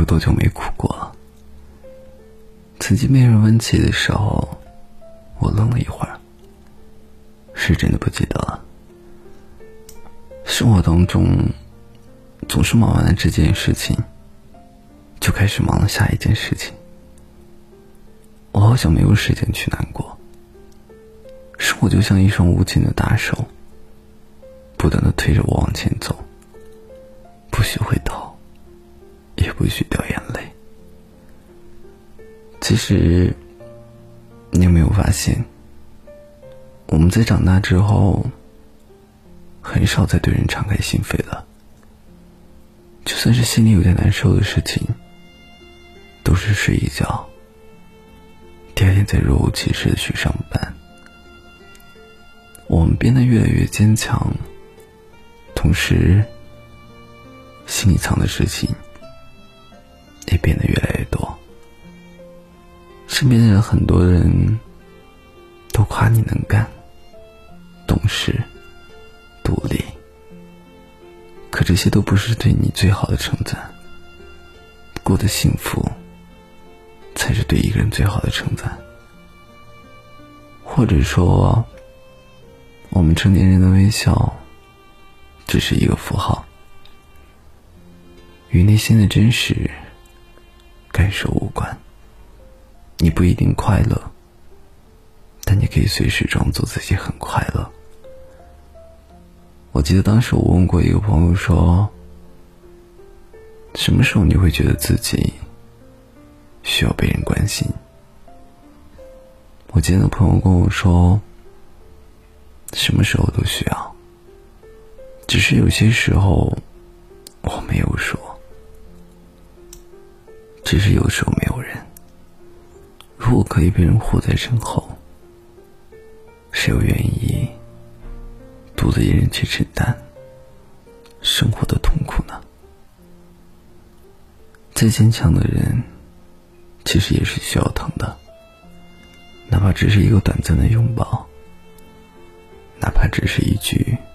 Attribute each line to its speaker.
Speaker 1: 有多久没哭过了？曾经没人问起的时候，我愣了一会儿，是真的不记得了。生活当中，总是忙完了这件事情，就开始忙了下一件事情。我好像没有时间去难过。生活就像一双无情的大手，不断的推着我往前走，不许掉眼泪。其实，你有没有发现，我们在长大之后，很少再对人敞开心扉了。就算是心里有点难受的事情，都是睡一觉，第二天再若无其事的去上班。我们变得越来越坚强，同时，心里藏的事情也变得越来越多。身边的人，很多人都夸你能干、懂事、独立，可这些都不是对你最好的称赞。过得幸福，才是对一个人最好的称赞。或者说，我们成年人的微笑，只是一个符号，与内心的真实感受无关。你不一定快乐，但你可以随时装作自己很快乐。我记得当时我问过一个朋友说：“什么时候你会觉得自己需要被人关心？”我记得朋友跟我说：“什么时候都需要，只是有些时候我没有说，只是有时候没有人。”如果可以被人护在身后，谁又愿意独自一人去承担生活的痛苦呢？再坚强的人，其实也是需要疼的，哪怕只是一个短暂的拥抱，哪怕只是一句“”。